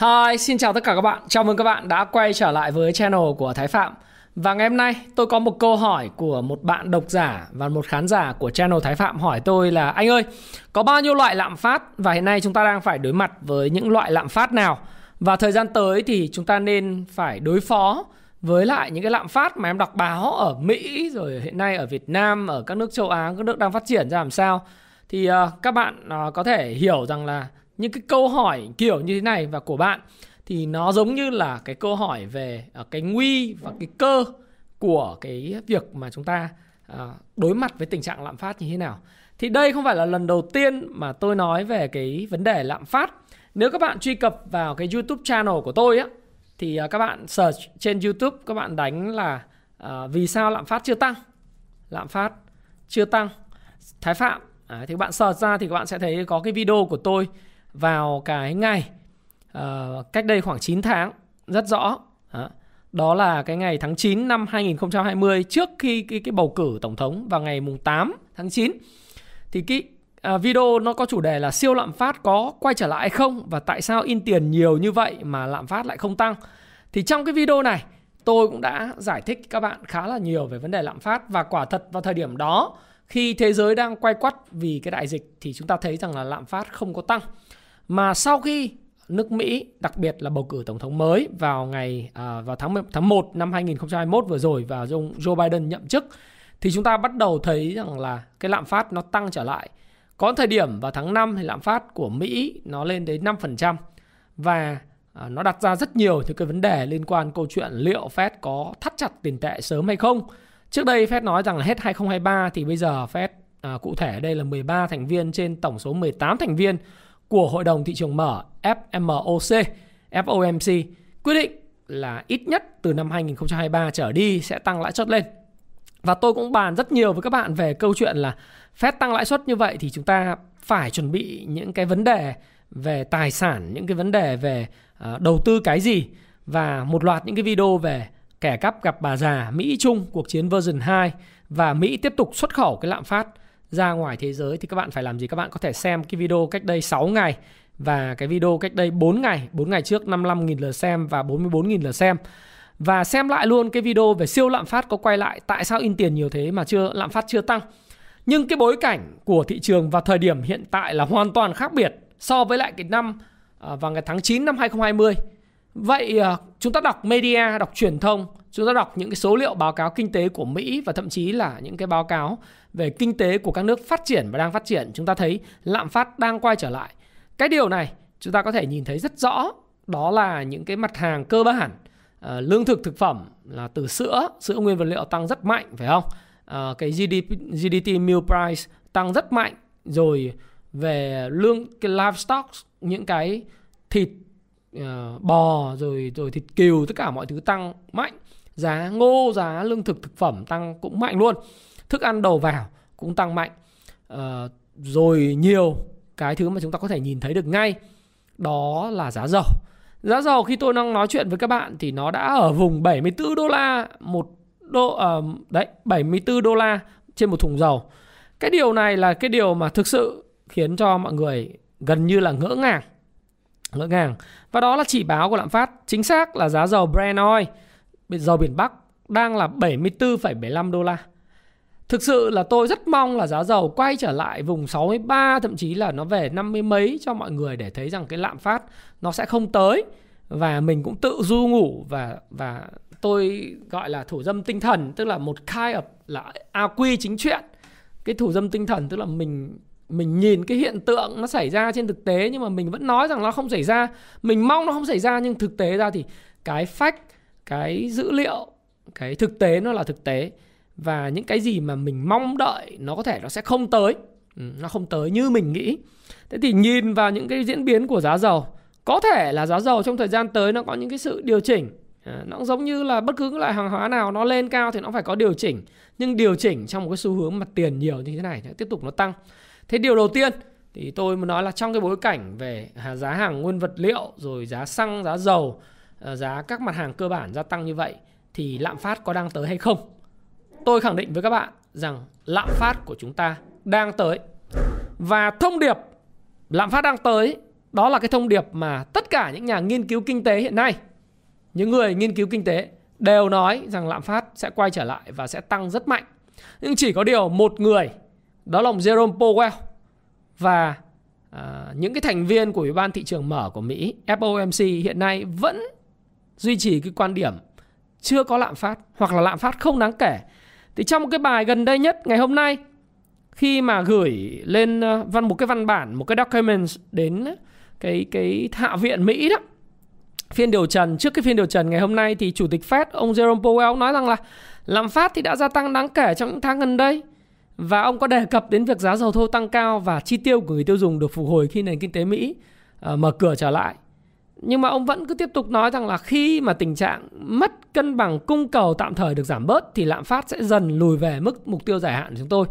Hi, xin chào tất cả các bạn. Chào mừng các bạn đã quay trở lại với channel của Thái Phạm. Và ngày hôm nay tôi có một câu hỏi của một bạn độc giả và một khán giả của channel Thái Phạm hỏi tôi là Anh ơi, có bao nhiêu loại lạm phát và hiện nay chúng ta đang phải đối mặt với những loại lạm phát nào? Và thời gian tới thì chúng ta nên phải đối phó với lại những cái lạm phát mà em đọc báo ở Mỹ rồi hiện nay ở Việt Nam, ở các nước châu Á, các nước đang phát triển ra làm sao? Thì uh, các bạn uh, có thể hiểu rằng là những cái câu hỏi kiểu như thế này và của bạn thì nó giống như là cái câu hỏi về ờ, cái nguy và cái cơ của cái việc mà chúng ta ờ, đối mặt với tình trạng lạm phát như thế nào. Thì đây không phải là lần đầu tiên mà tôi nói về cái vấn đề lạm phát nếu các bạn truy cập vào cái YouTube channel của tôi á thì ờ, các bạn search trên YouTube các bạn đánh là uh, vì sao lạm phát chưa tăng? Lạm phát chưa tăng. Thái Phạm. À, thì các bạn search ra thì các bạn sẽ thấy có cái video của tôi vào cái ngày uh, cách đây khoảng 9 tháng rất rõ. Đó. đó là cái ngày tháng 9 năm 2020 trước khi cái cái bầu cử tổng thống vào ngày mùng 8 tháng 9. Thì cái uh, video nó có chủ đề là siêu lạm phát có quay trở lại hay không và tại sao in tiền nhiều như vậy mà lạm phát lại không tăng. Thì trong cái video này tôi cũng đã giải thích các bạn khá là nhiều về vấn đề lạm phát và quả thật vào thời điểm đó khi thế giới đang quay quắt vì cái đại dịch thì chúng ta thấy rằng là lạm phát không có tăng. Mà sau khi nước Mỹ, đặc biệt là bầu cử tổng thống mới vào ngày à, vào tháng tháng 1 năm 2021 vừa rồi và ông Joe Biden nhậm chức thì chúng ta bắt đầu thấy rằng là cái lạm phát nó tăng trở lại có thời điểm vào tháng 5 thì lạm phát của Mỹ nó lên đến 5% và à, nó đặt ra rất nhiều những cái vấn đề liên quan câu chuyện liệu Fed có thắt chặt tiền tệ sớm hay không. Trước đây Fed nói rằng là hết 2023 thì bây giờ Fed à, cụ thể đây là 13 thành viên trên tổng số 18 thành viên của Hội đồng thị trường mở FMOC, FOMC quyết định là ít nhất từ năm 2023 trở đi sẽ tăng lãi suất lên. Và tôi cũng bàn rất nhiều với các bạn về câu chuyện là Fed tăng lãi suất như vậy thì chúng ta phải chuẩn bị những cái vấn đề về tài sản, những cái vấn đề về uh, đầu tư cái gì và một loạt những cái video về kẻ cắp gặp bà già Mỹ Trung cuộc chiến version 2 và Mỹ tiếp tục xuất khẩu cái lạm phát ra ngoài thế giới thì các bạn phải làm gì? Các bạn có thể xem cái video cách đây 6 ngày và cái video cách đây 4 ngày, 4 ngày trước 55.000 lượt xem và 44.000 lượt xem. Và xem lại luôn cái video về siêu lạm phát có quay lại tại sao in tiền nhiều thế mà chưa lạm phát chưa tăng. Nhưng cái bối cảnh của thị trường vào thời điểm hiện tại là hoàn toàn khác biệt so với lại cái năm à, vào ngày tháng 9 năm 2020. Vậy à, chúng ta đọc media, đọc truyền thông, chúng ta đọc những cái số liệu báo cáo kinh tế của Mỹ và thậm chí là những cái báo cáo về kinh tế của các nước phát triển và đang phát triển, chúng ta thấy lạm phát đang quay trở lại. Cái điều này chúng ta có thể nhìn thấy rất rõ, đó là những cái mặt hàng cơ bản, ờ, lương thực thực phẩm là từ sữa, sữa nguyên vật liệu tăng rất mạnh phải không? Ờ, cái GDP, GDP meal price tăng rất mạnh rồi về lương cái livestock những cái thịt uh, bò rồi rồi thịt cừu tất cả mọi thứ tăng mạnh giá ngô giá lương thực thực phẩm tăng cũng mạnh luôn thức ăn đầu vào cũng tăng mạnh à, rồi nhiều cái thứ mà chúng ta có thể nhìn thấy được ngay đó là giá dầu giá dầu khi tôi đang nói chuyện với các bạn thì nó đã ở vùng 74 đô la một đô uh, đấy 74 đô la trên một thùng dầu. Cái điều này là cái điều mà thực sự khiến cho mọi người gần như là ngỡ ngàng. Ngỡ ngàng. Và đó là chỉ báo của lạm phát. Chính xác là giá dầu Brent oil, dầu biển Bắc đang là 74,75 đô la. Thực sự là tôi rất mong là giá dầu quay trở lại vùng 63 thậm chí là nó về 50 mấy cho mọi người để thấy rằng cái lạm phát nó sẽ không tới. Và mình cũng tự du ngủ và và tôi gọi là thủ dâm tinh thần, tức là một kind of là AQ chính chuyện cái thủ dâm tinh thần tức là mình mình nhìn cái hiện tượng nó xảy ra trên thực tế nhưng mà mình vẫn nói rằng nó không xảy ra. Mình mong nó không xảy ra nhưng thực tế ra thì cái fact, cái dữ liệu, cái thực tế nó là thực tế và những cái gì mà mình mong đợi nó có thể nó sẽ không tới. Ừ, nó không tới như mình nghĩ. Thế thì nhìn vào những cái diễn biến của giá dầu có thể là giá dầu trong thời gian tới nó có những cái sự điều chỉnh. À, nó cũng giống như là bất cứ loại hàng hóa nào nó lên cao thì nó phải có điều chỉnh. Nhưng điều chỉnh trong một cái xu hướng mặt tiền nhiều như thế này tiếp tục nó tăng. Thế điều đầu tiên thì tôi muốn nói là trong cái bối cảnh về giá hàng nguyên vật liệu rồi giá xăng giá dầu à, giá các mặt hàng cơ bản gia tăng như vậy thì lạm phát có đang tới hay không? Tôi khẳng định với các bạn rằng lạm phát của chúng ta đang tới và thông điệp lạm phát đang tới đó là cái thông điệp mà tất cả những nhà nghiên cứu kinh tế hiện nay những người nghiên cứu kinh tế đều nói rằng lạm phát sẽ quay trở lại và sẽ tăng rất mạnh nhưng chỉ có điều một người đó là ông Jerome Powell và à, những cái thành viên của Ủy ban thị trường mở của Mỹ FOMC hiện nay vẫn duy trì cái quan điểm chưa có lạm phát hoặc là lạm phát không đáng kể. Thì trong một cái bài gần đây nhất ngày hôm nay khi mà gửi lên ờ, văn một cái văn bản một cái document đến cái cái hạ viện Mỹ đó phiên điều trần trước cái phiên điều trần ngày hôm nay thì chủ tịch Fed ông Jerome Powell nói rằng là lạm phát thì đã gia tăng đáng kể trong những tháng gần đây và ông có đề cập đến việc giá dầu thô tăng cao và chi tiêu của người tiêu dùng được phục hồi khi nền kinh tế Mỹ uh, mở cửa trở lại. Nhưng mà ông vẫn cứ tiếp tục nói rằng là khi mà tình trạng mất cân bằng cung cầu tạm thời được giảm bớt thì lạm phát sẽ dần lùi về mức mục tiêu dài hạn của chúng tôi.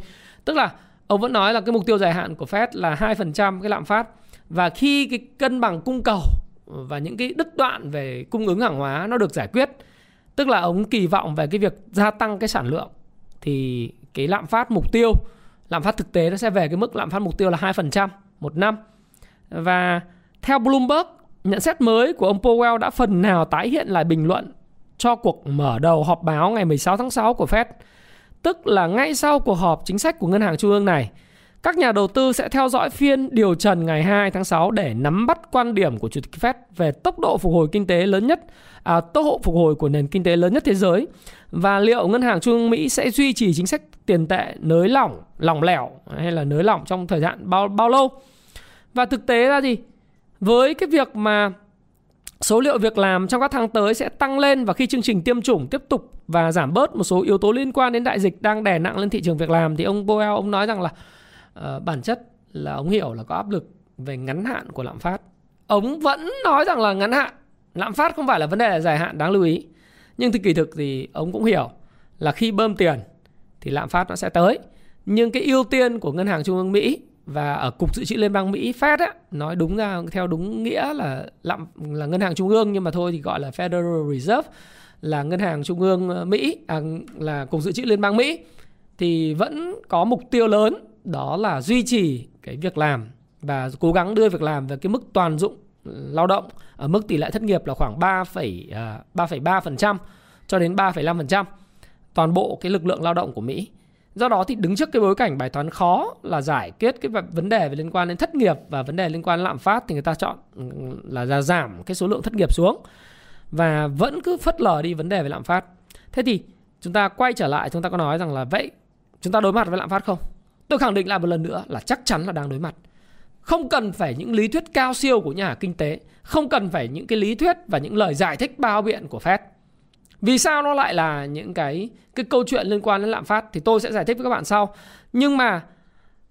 Tức là ông vẫn nói là cái mục tiêu dài hạn của Fed là 2% cái lạm phát và khi cái cân bằng cung cầu và những cái đứt đoạn về cung ứng hàng hóa nó được giải quyết, tức là ông kỳ vọng về cái việc gia tăng cái sản lượng thì cái lạm phát mục tiêu lạm phát thực tế nó sẽ về cái mức lạm phát mục tiêu là 2% một năm. Và theo Bloomberg, nhận xét mới của ông Powell đã phần nào tái hiện lại bình luận cho cuộc mở đầu họp báo ngày 16 tháng 6 của Fed. Tức là ngay sau cuộc họp chính sách của ngân hàng trung ương này, các nhà đầu tư sẽ theo dõi phiên điều trần ngày 2 tháng 6 để nắm bắt quan điểm của Chủ tịch Fed về tốc độ phục hồi kinh tế lớn nhất, à, tốc độ phục hồi của nền kinh tế lớn nhất thế giới và liệu ngân hàng trung ương Mỹ sẽ duy trì chính sách tiền tệ nới lỏng, lỏng lẻo hay là nới lỏng trong thời gian bao bao lâu. Và thực tế ra gì? Với cái việc mà số liệu việc làm trong các tháng tới sẽ tăng lên và khi chương trình tiêm chủng tiếp tục và giảm bớt một số yếu tố liên quan đến đại dịch đang đè nặng lên thị trường việc làm thì ông Powell ông nói rằng là uh, bản chất là ông hiểu là có áp lực về ngắn hạn của lạm phát. Ông vẫn nói rằng là ngắn hạn, lạm phát không phải là vấn đề là dài hạn đáng lưu ý. Nhưng thì kỳ thực thì ông cũng hiểu là khi bơm tiền thì lạm phát nó sẽ tới. Nhưng cái ưu tiên của ngân hàng trung ương Mỹ và ở cục dự trữ liên bang Mỹ Fed á, nói đúng ra theo đúng nghĩa là lạm là ngân hàng trung ương nhưng mà thôi thì gọi là Federal Reserve là ngân hàng trung ương ờ, Mỹ à, là cục dự trữ liên bang Mỹ thì vẫn có mục tiêu lớn đó là duy trì cái việc làm và cố gắng đưa việc làm về cái mức toàn dụng ừ, lao động ở mức tỷ lệ thất nghiệp là khoảng 3, 3,3% ờ, cho đến 3,5% toàn bộ cái lực lượng lao động của Mỹ. Do đó thì đứng trước cái bối cảnh bài toán khó là giải quyết cái vấn đề về liên quan đến thất nghiệp và vấn đề liên quan đến lạm phát thì người ta chọn ừ, là giảm cái số lượng thất nghiệp xuống và vẫn cứ phất lờ đi vấn đề về lạm phát. Thế thì chúng ta quay trở lại chúng ta có nói rằng là vậy chúng ta đối mặt với lạm phát không? Tôi khẳng định lại một lần nữa là chắc chắn là đang đối mặt. Không cần phải những lý thuyết cao siêu của nhà kinh tế, không cần phải những cái lý thuyết và những lời giải thích bao biện của Fed. Vì sao nó lại là những cái cái câu chuyện liên quan đến lạm phát thì tôi sẽ giải thích với các bạn sau. Nhưng mà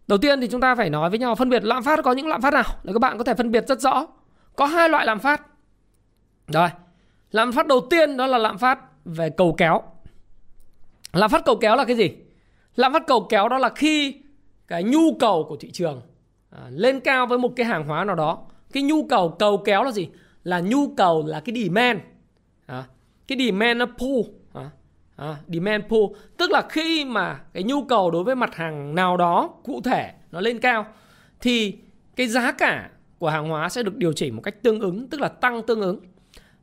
đầu tiên thì chúng ta phải nói với nhau phân biệt lạm phát có những lạm phát nào để các bạn có thể phân biệt rất rõ. Có hai loại lạm phát. Rồi. Lạm phát đầu tiên đó là lạm phát về cầu kéo. Lạm phát cầu kéo là cái gì? Lạm phát cầu kéo đó là khi cái nhu cầu của thị trường à, lên cao với một cái hàng hóa nào đó cái nhu cầu cầu kéo là gì là nhu cầu là cái demand à, cái demand nó pull à, à, demand pull tức là khi mà cái nhu cầu đối với mặt hàng nào đó cụ thể nó lên cao thì cái giá cả của hàng hóa sẽ được điều chỉnh một cách tương ứng tức là tăng tương ứng.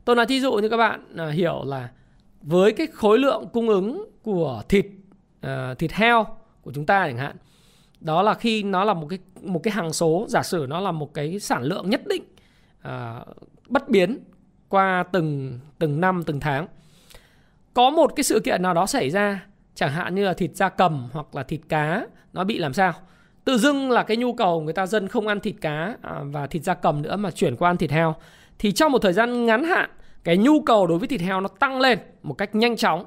Tôi nói thí dụ như các bạn à, hiểu là với cái khối lượng cung ứng của thịt à, thịt heo của chúng ta chẳng hạn đó là khi nó là một cái một cái hàng số giả sử nó là một cái sản lượng nhất định à, bất biến qua từng từng năm, từng tháng. Có một cái sự kiện nào đó xảy ra, chẳng hạn như là thịt da cầm hoặc là thịt cá, nó bị làm sao? Tự dưng là cái nhu cầu người ta dân không ăn thịt cá à, và thịt da cầm nữa mà chuyển qua ăn thịt heo. Thì trong một thời gian ngắn hạn, cái nhu cầu đối với thịt heo nó tăng lên một cách nhanh chóng.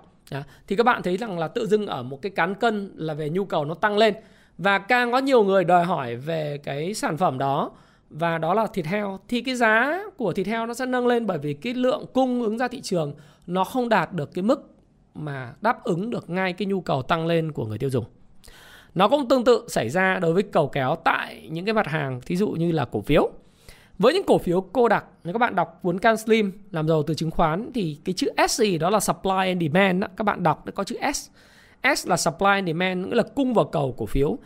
Thì các bạn thấy rằng là tự dưng ở một cái cán cân là về nhu cầu nó tăng lên. Và càng có nhiều người đòi hỏi về cái sản phẩm đó và đó là thịt heo thì cái giá của thịt heo nó sẽ nâng lên bởi vì cái lượng cung ứng ra thị trường nó không đạt được cái mức mà đáp ứng được ngay cái nhu cầu tăng lên của người tiêu dùng. Nó cũng tương tự xảy ra đối với cầu kéo tại những cái mặt hàng thí dụ như là cổ phiếu. Với những cổ phiếu cô đặc, nếu các bạn đọc cuốn Can Slim làm giàu từ chứng khoán thì cái chữ S gì đó là supply and demand đó. các bạn đọc nó có chữ S. S là supply and demand nghĩa là cung và cầu cổ phiếu.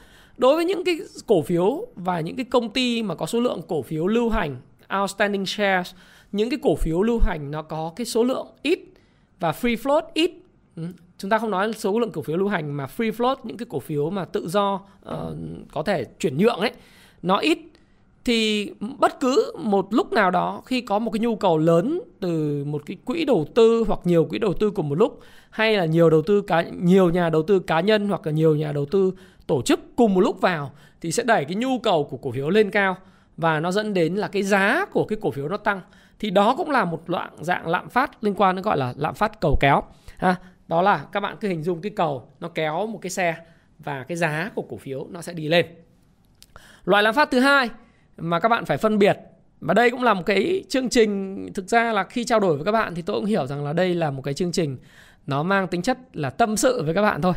Đối với những cái cổ phiếu và những cái công ty mà có số lượng cổ phiếu lưu hành outstanding shares, những cái cổ phiếu lưu hành nó có cái số lượng ít và free float ít. Ừ, chúng ta không nói số lượng cổ phiếu lưu hành mà free float những cái cổ phiếu mà tự do uh, có thể chuyển nhượng ấy nó ít thì bất cứ một lúc nào đó khi có một cái nhu cầu lớn từ một cái quỹ đầu tư hoặc nhiều quỹ đầu tư cùng một lúc hay là nhiều đầu tư cá nhiều nhà đầu tư cá nhân hoặc là nhiều nhà đầu tư tổ chức cùng một lúc vào thì sẽ đẩy cái nhu cầu của cổ phiếu lên cao. Và nó dẫn đến là cái giá của cái cổ phiếu nó tăng. Thì đó cũng là một loại dạng lạm phát liên quan đến gọi là lạm phát cầu kéo. Ha, đó là các bạn cứ hình dung cái cầu nó kéo một cái xe và cái giá của cổ phiếu nó sẽ đi lên. Loại lạm phát thứ hai mà các bạn phải phân biệt, và đây cũng là một cái chương trình, thực ra là khi trao đổi với các bạn thì tôi cũng hiểu rằng là đây là một cái chương trình nó mang tính chất là tâm sự với các bạn thôi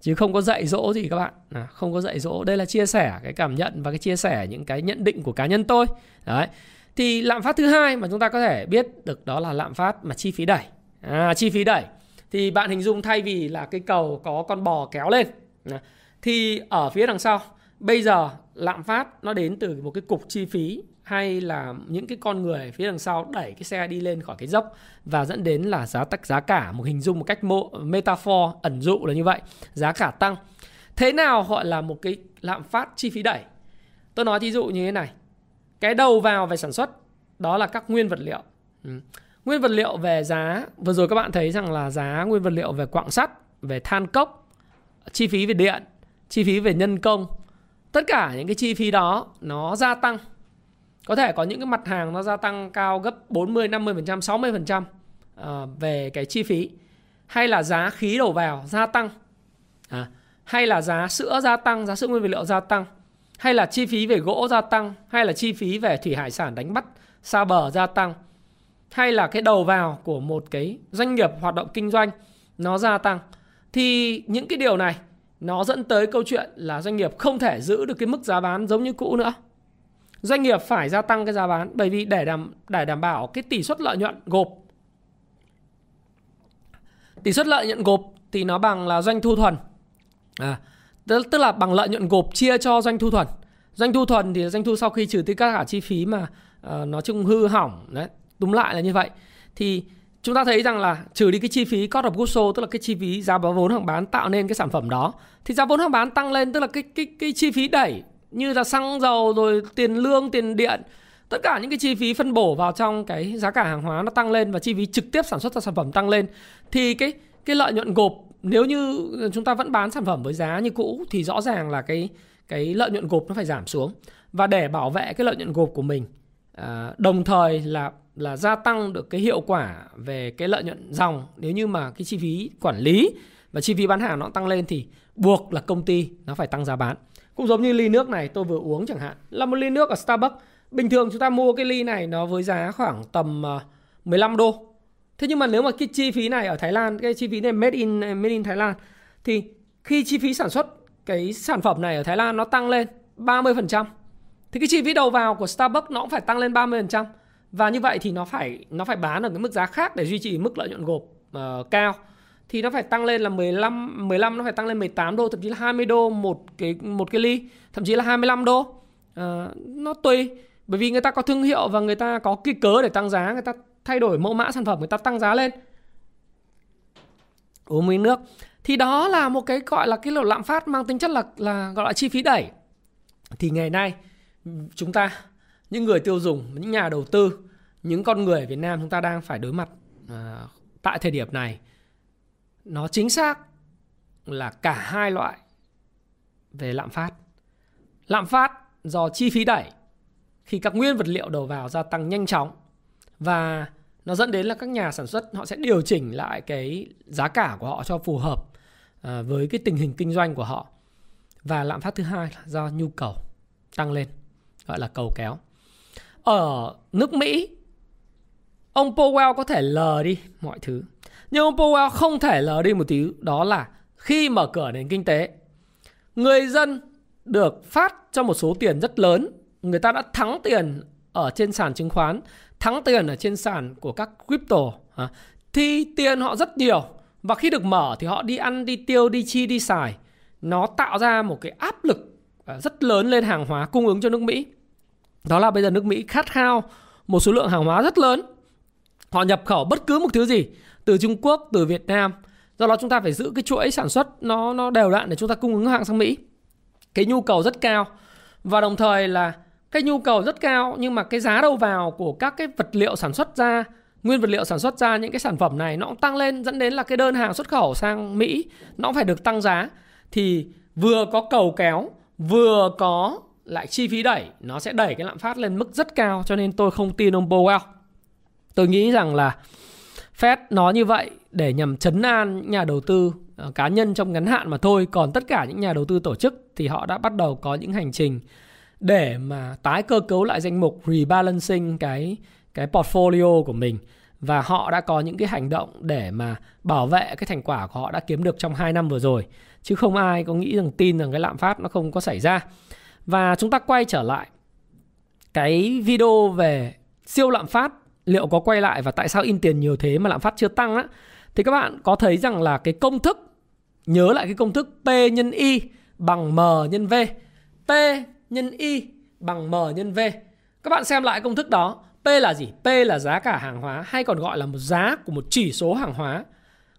chứ không có dạy dỗ gì các bạn. À, không có dạy dỗ. Đây là chia sẻ cái cảm nhận và cái chia sẻ những cái nhận định của cá nhân tôi. Đấy. Thì lạm phát thứ hai mà chúng ta có thể biết được đó là lạm phát mà chi phí đẩy. À, chi phí đẩy. Thì bạn hình dung thay vì là cái cầu có con bò kéo lên à, thì ở phía đằng sau bây giờ lạm phát nó đến từ một cái cục chi phí hay là những cái con người phía đằng sau đẩy cái xe đi lên khỏi cái dốc và dẫn đến là giá tắc giá cả một hình dung một cách mô, metaphor ẩn dụ là như vậy giá cả tăng. Thế nào gọi là một cái lạm phát chi phí đẩy? Tôi nói thí dụ như thế này cái đầu vào về sản xuất đó là các nguyên vật liệu. Ừ. nguyên vật liệu về giá vừa rồi các bạn thấy rằng là giá nguyên vật liệu về quặng sắt về than cốc chi phí về điện chi phí về nhân công tất cả những cái chi phí đó nó gia tăng có thể có những cái mặt hàng nó gia tăng cao gấp 40, 50%, 60% uh, về cái chi phí. Hay là giá khí đầu vào gia tăng. À, hay là giá sữa gia tăng, giá sữa nguyên vật liệu gia tăng. Hay là chi phí về gỗ gia tăng. Hay là chi phí về thủy hải sản đánh bắt xa bờ gia tăng. Hay là cái đầu vào của một cái doanh nghiệp hoạt động kinh doanh nó gia tăng. Thì những cái điều này nó dẫn tới câu chuyện là doanh nghiệp không thể giữ được cái mức giá bán giống như cũ nữa doanh nghiệp phải gia tăng cái giá bán bởi vì để đảm để đảm bảo cái tỷ suất lợi nhuận gộp. Tỷ suất lợi nhuận gộp thì nó bằng là doanh thu thuần. À, tức, tức là bằng lợi nhuận gộp chia cho doanh thu thuần. Doanh thu thuần thì doanh thu sau khi trừ tất cả chi phí mà uh, nó chung hư hỏng đấy đúng lại là như vậy. Thì chúng ta thấy rằng là trừ đi cái chi phí cost of goods sold tức là cái chi phí giá vốn hàng bán tạo nên cái sản phẩm đó thì giá vốn hàng bán tăng lên tức là cái cái cái chi phí đẩy như là xăng dầu rồi tiền lương tiền điện. Tất cả những cái chi phí phân bổ vào trong cái giá cả hàng hóa nó tăng lên và chi phí trực tiếp sản xuất ra sản phẩm tăng lên thì cái cái lợi nhuận gộp nếu như chúng ta vẫn bán sản phẩm với giá như cũ thì rõ ràng là cái cái lợi nhuận gộp nó phải giảm xuống. Và để bảo vệ cái lợi nhuận gộp của mình à, đồng thời là là gia tăng được cái hiệu quả về cái lợi nhuận dòng. Nếu như mà cái chi phí quản lý và chi phí bán hàng nó tăng lên thì buộc là công ty nó phải tăng giá bán cũng giống như ly nước này tôi vừa uống chẳng hạn. Là một ly nước ở Starbucks. Bình thường chúng ta mua cái ly này nó với giá khoảng tầm ờ, 15 đô. Thế nhưng mà nếu mà cái chi phí này ở Thái Lan cái chi phí này made in ờ, made in Thái Lan thì khi chi phí sản xuất cái sản phẩm này ở Thái Lan nó tăng lên 30% thì cái chi phí đầu vào của Starbucks nó cũng phải tăng lên 30% và như vậy thì nó phải nó phải bán ở cái mức giá khác để duy trì mức lợi nhuận gộp uh, cao thì nó phải tăng lên là 15 15 nó phải tăng lên 18 đô thậm chí là 20 đô một cái một cái ly thậm chí là 25 đô. À, nó tùy bởi vì người ta có thương hiệu và người ta có cái cớ để tăng giá người ta thay đổi mẫu mã sản phẩm người ta tăng giá lên. Uống miếng nước. Thì đó là một cái gọi là cái lỗ lạm phát mang tính chất là là gọi là chi phí đẩy. Thì ngày nay chúng ta những người tiêu dùng những nhà đầu tư những con người ở Việt Nam chúng ta đang phải đối mặt à, tại thời điểm này nó chính xác là cả hai loại về lạm phát. Lạm phát do chi phí đẩy khi các nguyên vật liệu đầu vào gia tăng nhanh chóng và nó dẫn đến là các nhà sản xuất họ sẽ điều chỉnh lại cái giá cả của họ cho phù hợp à, với cái tình hình kinh doanh của họ. Và lạm phát thứ hai là do nhu cầu tăng lên, gọi là cầu kéo. Ở nước Mỹ, ông Powell có thể lờ đi mọi thứ nhưng ông Powell không thể lờ đi một thứ đó là khi mở cửa nền kinh tế, người dân được phát cho một số tiền rất lớn. Người ta đã thắng tiền ở trên sàn chứng khoán, thắng tiền ở trên sàn của các crypto thì tiền họ rất nhiều, và khi được mở thì họ đi ăn, đi tiêu, đi chi, đi xài. Nó tạo ra một cái áp lực à, rất lớn lên hàng hóa cung ứng cho nước Mỹ. Đó là bây giờ nước Mỹ khát khao một số lượng hàng hóa rất lớn. Họ nhập khẩu bất cứ một thứ gì từ Trung Quốc, từ Việt Nam. Do đó chúng ta phải giữ cái chuỗi sản xuất nó nó đều đặn để chúng ta cung ứng hàng sang Mỹ. Cái nhu cầu rất cao. Và đồng thời là cái nhu cầu rất cao, nhưng mà cái giá đầu vào của các cái vật liệu sản xuất ra, nguyên vật liệu sản xuất ra, những cái sản phẩm này nó cũng tăng lên, dẫn đến là cái đơn hàng xuất khẩu sang Mỹ nó cũng phải được tăng giá. Thì vừa có cầu kéo, vừa có lại chi phí đẩy, nó sẽ đẩy cái lạm phát lên mức rất cao, cho nên tôi không tin ông Powell. Tôi nghĩ rằng là Fed nói như vậy để nhằm chấn an nhà đầu tư ờ, cá nhân trong ngắn hạn mà thôi, còn tất cả những nhà đầu tư tổ chức thì họ đã bắt đầu có những hành trình để mà tái cơ cấu lại danh mục rebalancing cái cái portfolio của mình. Và họ đã có những cái hành động để mà bảo vệ cái thành quả của họ đã kiếm được trong 2 năm vừa rồi. Chứ không ai có nghĩ rằng tin rằng cái lạm phát nó không có xảy ra. Và chúng ta quay trở lại cái video về siêu lạm phát liệu có quay lại và tại sao in tiền nhiều thế mà lạm phát chưa tăng á thì các bạn có thấy rằng là cái công thức nhớ lại cái công thức P nhân Y bằng M nhân V. P nhân Y bằng M nhân V. Các bạn xem lại công thức đó. P là gì? P là giá cả hàng hóa hay còn gọi là một giá của một chỉ số hàng hóa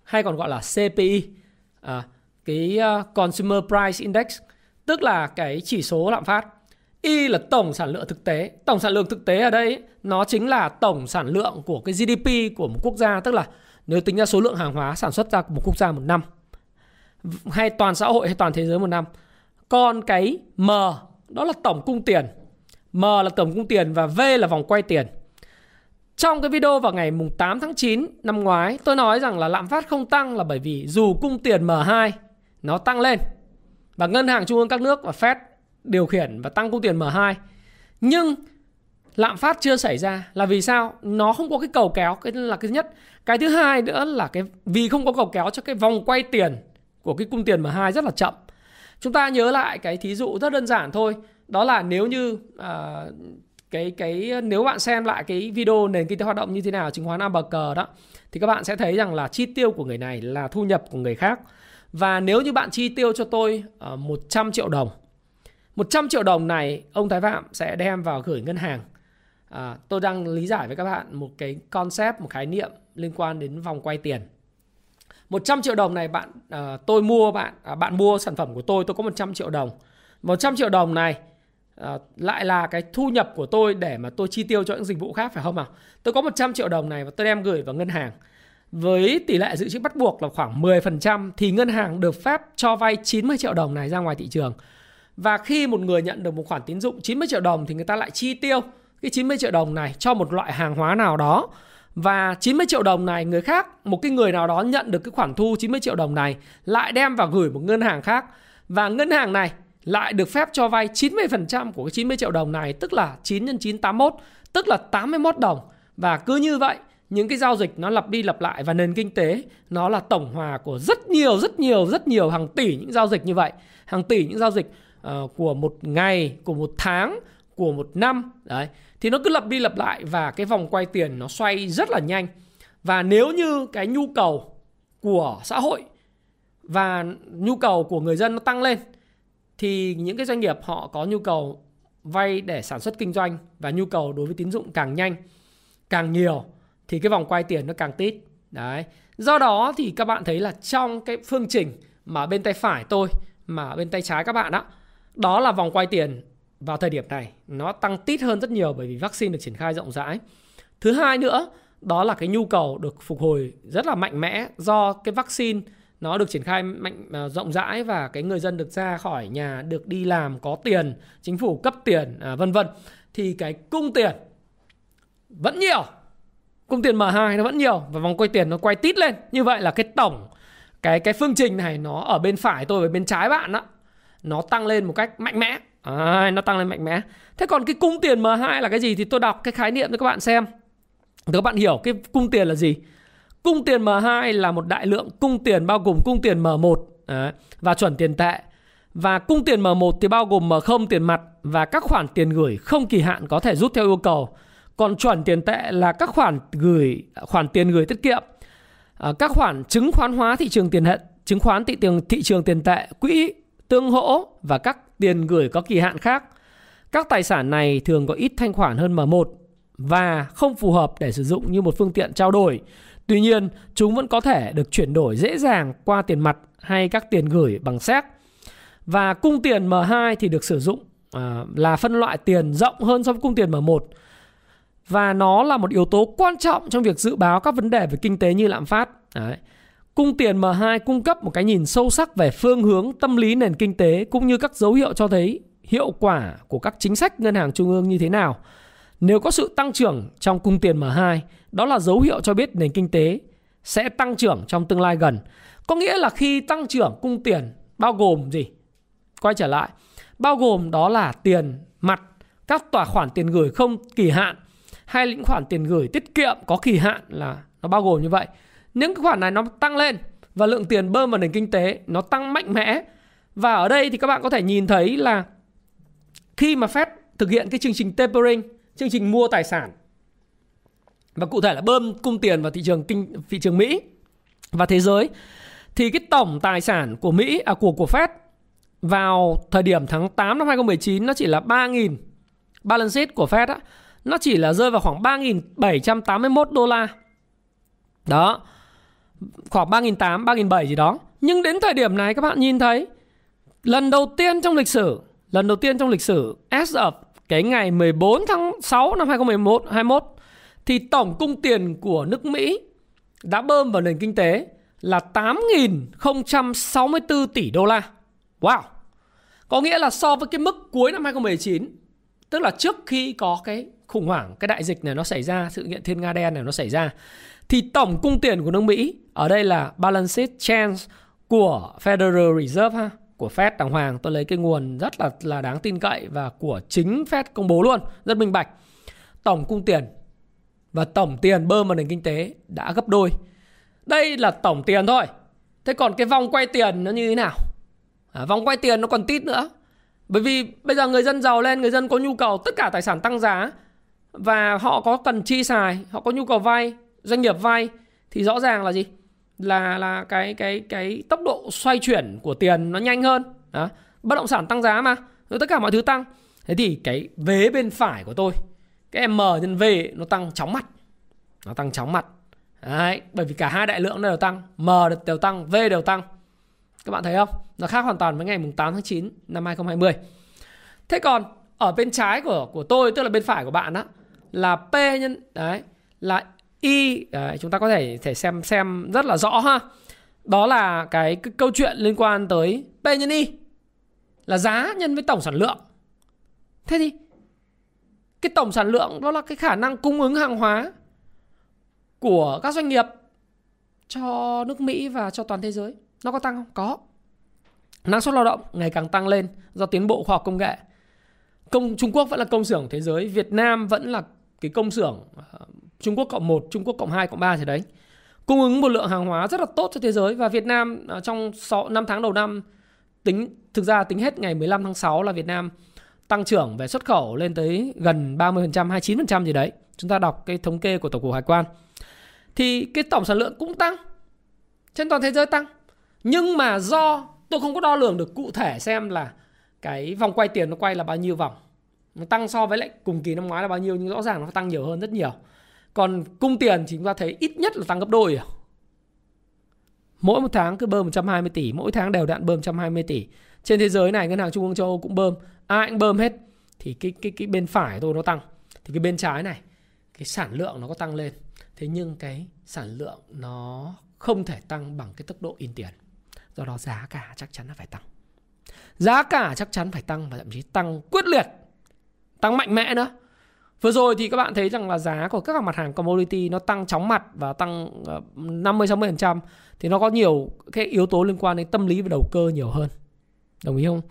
hay còn gọi là CPI. À, cái uh, Consumer Price Index tức là cái chỉ số lạm phát. Y là tổng sản lượng thực tế. Tổng sản lượng thực tế ở đây nó chính là tổng sản lượng của cái GDP của một quốc gia tức là nếu tính ra số lượng hàng hóa sản xuất ra của một quốc gia một năm hay toàn xã hội hay toàn thế giới một năm. Còn cái M đó là tổng cung tiền. M là tổng cung tiền và V là vòng quay tiền. Trong cái video vào ngày mùng 8 tháng 9 năm ngoái, tôi nói rằng là lạm phát không tăng là bởi vì dù cung tiền M2 nó tăng lên và ngân hàng trung ương các nước và Fed điều khiển và tăng cung tiền M2 nhưng lạm phát chưa xảy ra là vì sao? Nó không có cái cầu kéo, cái là cái nhất. Cái thứ hai nữa là cái vì không có cầu kéo cho cái vòng quay tiền của cái cung tiền M2 rất là chậm. Chúng ta nhớ lại cái thí dụ rất đơn giản thôi, đó là nếu như uh, cái cái nếu bạn xem lại cái video nền kinh tế hoạt động như thế nào chứng khoán cờ đó thì các bạn sẽ thấy rằng là chi tiêu của người này là thu nhập của người khác. Và nếu như bạn chi tiêu cho tôi ờ, uh, 100 triệu đồng 100 triệu đồng này ông Thái Phạm sẽ đem vào gửi ngân hàng. À, Tôi đang lý giải với các bạn một cái concept, một khái niệm liên quan đến vòng quay tiền. 100 triệu đồng này bạn à, tôi mua bạn à, bạn mua sản phẩm của tôi tôi có 100 triệu đồng. 100 triệu đồng này à, lại là cái thu nhập của tôi để mà tôi chi tiêu cho những dịch vụ khác phải không nào tôi có 100 triệu đồng này và tôi đem gửi vào ngân hàng. Với tỷ lệ dự trữ bắt buộc là khoảng 10% thì ngân hàng được phép cho vay 90 triệu đồng này ra ngoài thị trường. Và khi một người nhận được một khoản tín dụng 90 triệu đồng thì người ta lại chi tiêu cái 90 triệu đồng này cho một loại hàng hóa nào đó. Và 90 triệu đồng này người khác, một cái người nào đó nhận được cái khoản thu 90 triệu đồng này lại đem vào gửi một ngân hàng khác. Và ngân hàng này lại được phép cho vay 90% của cái 90 triệu đồng này, tức là 9 x 9 81 tức là 81 đồng. Và cứ như vậy, những cái giao dịch nó lặp đi lặp lại và nền kinh tế nó là tổng hòa của rất nhiều rất nhiều rất nhiều, hàng tỷ những giao dịch như vậy. Hàng tỷ những giao dịch uh, của một ngày của một tháng của một năm. Đấy. Thì nó cứ lặp đi lặp lại và cái vòng quay tiền nó xoay rất là nhanh. Và nếu như cái nhu cầu của xã hội và nhu cầu của người dân nó tăng lên thì những cái doanh nghiệp họ có nhu cầu vay để sản xuất kinh doanh và nhu cầu đối với tín dụng càng nhanh càng nhiều thì cái vòng quay tiền nó càng tít. Đấy. Do đó thì các bạn thấy là trong cái phương trình mà bên tay phải tôi mà bên tay trái các bạn đó đó là vòng quay tiền vào thời điểm này. Nó tăng tít hơn rất nhiều bởi vì vaccine được triển khai rộng rãi. Thứ hai nữa đó là cái nhu cầu được phục hồi rất là mạnh mẽ do cái vaccine nó được triển khai mạnh à, rộng rãi và cái người dân được ra khỏi nhà được đi làm có tiền chính phủ cấp tiền à, vân vân. Thì cái cung tiền vẫn nhiều. Cung tiền M2 nó vẫn nhiều và vòng quay tiền nó quay tít lên. Như vậy là cái tổng cái cái phương trình này nó ở bên phải tôi và bên trái bạn đó nó tăng lên một cách mạnh mẽ. À, nó tăng lên mạnh mẽ. Thế còn cái cung tiền M2 là cái gì thì tôi đọc cái khái niệm cho các bạn xem. Để các bạn hiểu cái cung tiền là gì. Cung tiền M2 là một đại lượng cung tiền bao gồm cung tiền M1 và chuẩn tiền tệ. Và cung tiền M1 thì bao gồm M0 tiền mặt và các khoản tiền gửi không kỳ hạn có thể rút theo yêu cầu. Còn chuẩn tiền tệ là các khoản gửi khoản tiền gửi tiết kiệm, ờ, các khoản chứng khoán hóa thị trường tiền hệ, chứng khoán thị trường thị trường tiền tệ, quỹ tương hỗ và các tiền gửi có kỳ hạn khác. Các tài sản này thường có ít thanh khoản hơn M1 và không phù hợp để sử dụng như một phương tiện trao đổi. Tuy nhiên, chúng vẫn có thể được chuyển đổi dễ dàng qua tiền mặt hay các tiền gửi bằng séc và cung tiền M2 thì được sử dụng à, là phân loại tiền rộng hơn so với cung tiền M1 và nó là một yếu tố quan trọng trong việc dự báo các vấn đề về kinh tế như lạm phát. Đấy. Cung tiền M2 cung cấp một cái nhìn sâu sắc về phương hướng tâm lý nền kinh tế cũng như các dấu hiệu cho thấy hiệu quả của các chính sách ngân hàng trung ương như thế nào. Nếu có sự tăng trưởng trong cung tiền M2, đó là dấu hiệu cho biết nền kinh tế sẽ tăng trưởng trong tương lai gần. Có nghĩa là khi tăng trưởng cung tiền bao gồm gì? quay trở lại bao gồm đó là tiền mặt các tòa khoản tiền gửi không kỳ hạn hay những khoản tiền gửi tiết kiệm có kỳ hạn là nó bao gồm như vậy những cái khoản này nó tăng lên và lượng tiền bơm vào nền kinh tế nó tăng mạnh mẽ và ở đây thì các bạn có thể nhìn thấy là khi mà Fed thực hiện cái chương trình tapering chương trình mua tài sản và cụ thể là bơm cung tiền vào thị trường kinh thị trường Mỹ và thế giới thì cái tổng tài sản của Mỹ à của của Fed vào thời điểm tháng 8 năm 2019 nó chỉ là 3.000 balance sheet của Fed á, nó chỉ là rơi vào khoảng 3.781 đô la. Đó. Khoảng 3.800, 3.700 gì đó. Nhưng đến thời điểm này các bạn nhìn thấy lần đầu tiên trong lịch sử, lần đầu tiên trong lịch sử as of cái ngày 14 tháng 6 năm 2011 21 thì tổng cung tiền của nước Mỹ đã bơm vào nền kinh tế là 8.064 tỷ đô la. Wow. Có nghĩa là so với cái mức cuối năm 2019, tức là trước khi có cái khủng hoảng, cái đại dịch này nó xảy ra, sự kiện thiên nga đen này nó xảy ra, thì tổng cung tiền của nước Mỹ ở đây là balance sheet change của Federal Reserve ha, của Fed đàng hoàng. Tôi lấy cái nguồn rất là là đáng tin cậy và của chính Fed công bố luôn, rất minh bạch. Tổng cung tiền và tổng tiền bơm vào nền kinh tế đã gấp đôi. Đây là tổng tiền thôi. Thế còn cái vòng quay tiền nó như thế nào? à, vòng quay tiền nó còn tít nữa bởi vì bây giờ người dân giàu lên người dân có nhu cầu tất cả tài sản tăng giá và họ có cần chi xài họ có nhu cầu vay doanh nghiệp vay thì rõ ràng là gì là là cái cái cái tốc độ xoay chuyển của tiền nó nhanh hơn đó. bất động sản tăng giá mà rồi tất cả mọi thứ tăng thế thì cái vế bên phải của tôi cái m nhân v nó tăng chóng mặt nó tăng chóng mặt Đấy, bởi vì cả hai đại lượng đều tăng m đều tăng v đều tăng các bạn thấy không? Nó khác hoàn toàn với ngày 8 tháng 9 năm 2020. Thế còn ở bên trái của của tôi tức là bên phải của bạn đó là P nhân đấy là Y đấy, chúng ta có thể thể xem xem rất là rõ ha. Đó là cái, cái câu chuyện liên quan tới P nhân Y là giá nhân với tổng sản lượng. Thế thì cái tổng sản lượng đó là cái khả năng cung ứng hàng hóa của các doanh nghiệp cho nước Mỹ và cho toàn thế giới. Nó có tăng không? Có. Năng suất lao động ngày càng tăng lên do tiến bộ khoa học công nghệ. Công Trung Quốc vẫn là công xưởng thế giới, Việt Nam vẫn là cái công xưởng à, Trung Quốc cộng 1, Trung Quốc cộng 2, cộng 3 gì đấy. Cung ứng một lượng hàng hóa rất là tốt cho thế giới và Việt Nam à, trong 6, 5 tháng đầu năm tính thực ra tính hết ngày 15 tháng 6 là Việt Nam tăng trưởng về xuất khẩu lên tới gần 30%, 29% gì đấy. Chúng ta đọc cái thống kê của Tổng cục Hải quan. Thì cái tổng sản lượng cũng tăng. Trên toàn thế giới tăng. Nhưng mà do tôi không có đo lường được cụ thể xem là cái vòng quay tiền nó quay là bao nhiêu vòng. Nó tăng so với lại cùng kỳ năm ngoái là bao nhiêu nhưng rõ ràng nó tăng nhiều hơn rất nhiều. Còn cung tiền thì chúng ta thấy ít nhất là tăng gấp đôi. À. Mỗi một tháng cứ bơm 120 tỷ, mỗi tháng đều đặn bơm 120 tỷ. Trên thế giới này ngân hàng trung ương châu Âu cũng bơm, ai cũng bơm hết. Thì cái cái cái bên phải tôi nó tăng. Thì cái bên trái này cái sản lượng nó có tăng lên. Thế nhưng cái sản lượng nó không thể tăng bằng cái tốc độ in tiền do đó giá cả chắc chắn là phải tăng giá cả chắc chắn phải tăng và thậm chí tăng quyết liệt tăng mạnh mẽ nữa Vừa rồi thì các bạn thấy rằng là giá của các mặt hàng commodity nó tăng chóng mặt và tăng ờ, 50-60% thì nó có nhiều cái yếu tố liên quan đến tâm lý và đầu cơ nhiều hơn. Đồng ý không?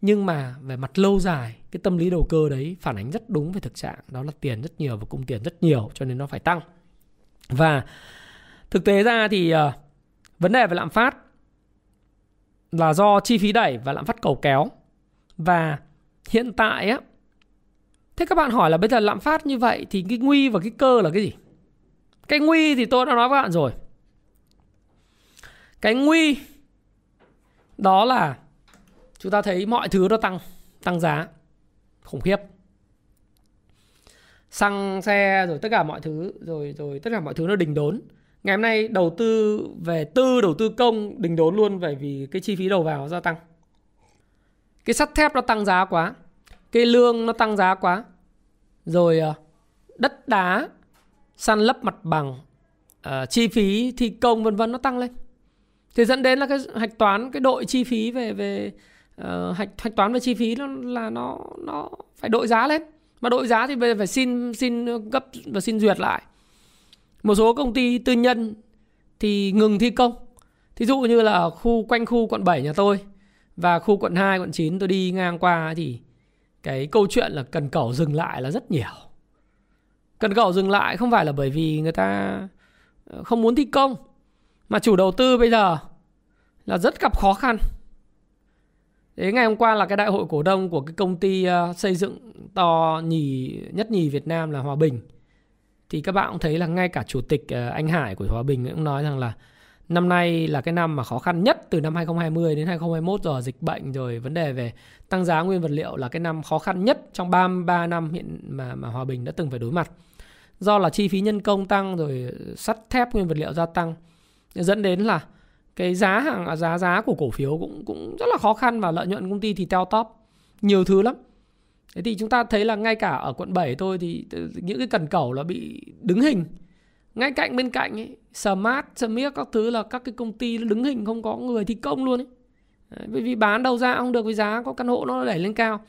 nhưng mà về mặt lâu dài cái tâm lý đầu cơ đấy phản ánh rất đúng về thực trạng đó là tiền rất nhiều và cung tiền rất nhiều cho nên nó phải tăng và thực tế ra thì uh, vấn đề về lạm phát là do chi phí đẩy và lạm phát cầu kéo và hiện tại á thế các bạn hỏi là bây giờ lạm phát như vậy thì cái nguy và cái cơ là cái gì? Cái nguy thì tôi đã nói với bạn rồi. Cái nguy đó là chúng ta thấy mọi thứ nó tăng tăng giá. Khủng khiếp. Xăng, xe rồi tất cả mọi thứ, rồi rồi tất cả mọi thứ nó đình đốn. Ngày hôm nay đầu tư về tư, đầu tư công đình đốn luôn bởi vì cái chi phí đầu vào gia tăng. Cái sắt thép nó tăng giá quá cái lương nó tăng giá quá. Rồi ờ, đất đá săn lấp mặt bằng uh, chi phí thi công vân vân nó tăng lên. Thì dẫn đến là cái hạch toán cái đội chi phí về về uh, hạch hạch toán về chi phí nó là nó nó phải đội giá lên. Mà đội giá thì về phải xin xin cấp và xin duyệt lại. Một số công ty tư nhân thì ngừng thi công. Thí dụ như là khu quanh khu quận 7 nhà tôi và khu quận 2 quận 9 tôi đi ngang qua thì cái câu chuyện là cần cầu dừng lại là rất nhiều cần cầu dừng lại không phải là bởi vì người ta ờ, không muốn thi công, mà chủ đầu tư bây giờ là rất gặp khó khăn Thế ngày hôm qua là cái đại hội cổ đông của cái công ty ờ, xây dựng to nhì, nhất nhì Việt Nam là Hòa Bình. Thì các bạn cũng thấy là ngay cả chủ tịch ờ, anh Hải của Hòa Bình cũng nói rằng là năm nay là cái năm mà khó khăn nhất từ năm 2020 đến 2021 rồi, dịch bệnh rồi, vấn đề về tăng giá nguyên vật liệu là cái năm khó khăn nhất trong 33 năm hiện mà mà Hòa Bình đã từng phải đối mặt. Do là chi phí nhân công tăng rồi sắt thép nguyên vật liệu gia tăng, dẫn đến là cái giá hàng à, giá giá của cổ phiếu cũng cũng rất là khó khăn và lợi nhuận công ty thì teo tóp, nhiều thứ lắm. Thế thì chúng ta thấy là ngay cả ở quận 7 thôi thì những cái cần cẩu là bị đứng hình ngay cạnh bên cạnh ấy smart smith các thứ là các cái công ty đứng hình không có người thi công luôn ấy. Đấy, bởi vì bán đầu ra không được với giá có căn hộ nó đẩy lên cao.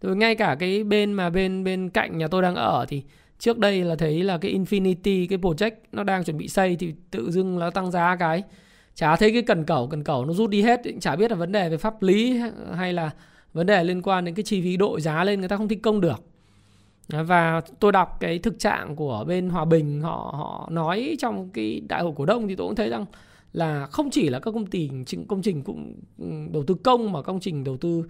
Rồi ngay cả cái bên mà bên bên cạnh nhà tôi đang ở thì trước đây là thấy là cái Infinity cái project nó đang chuẩn bị xây thì tự dưng nó tăng giá cái. Chả thấy cái cần cẩu cần cẩu nó rút đi hết chả biết là vấn đề về pháp lý hay là vấn đề liên quan đến cái chi phí đội giá lên người ta không thi công được và tôi đọc cái thực trạng của bên Hòa Bình họ họ nói trong cái đại hội cổ đông thì tôi cũng thấy rằng là không chỉ là các công trình công trình cũng đầu tư công mà công trình đầu tư